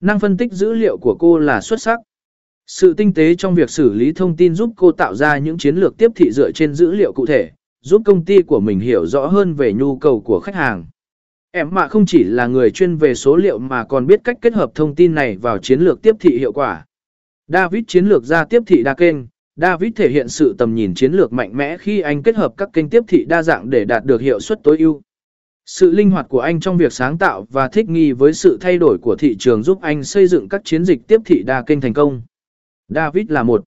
Năng phân tích dữ liệu của cô là xuất sắc. Sự tinh tế trong việc xử lý thông tin giúp cô tạo ra những chiến lược tiếp thị dựa trên dữ liệu cụ thể, giúp công ty của mình hiểu rõ hơn về nhu cầu của khách hàng. Em mà không chỉ là người chuyên về số liệu mà còn biết cách kết hợp thông tin này vào chiến lược tiếp thị hiệu quả. David chiến lược ra tiếp thị đa kênh, David thể hiện sự tầm nhìn chiến lược mạnh mẽ khi anh kết hợp các kênh tiếp thị đa dạng để đạt được hiệu suất tối ưu. Sự linh hoạt của anh trong việc sáng tạo và thích nghi với sự thay đổi của thị trường giúp anh xây dựng các chiến dịch tiếp thị đa kênh thành công. David là một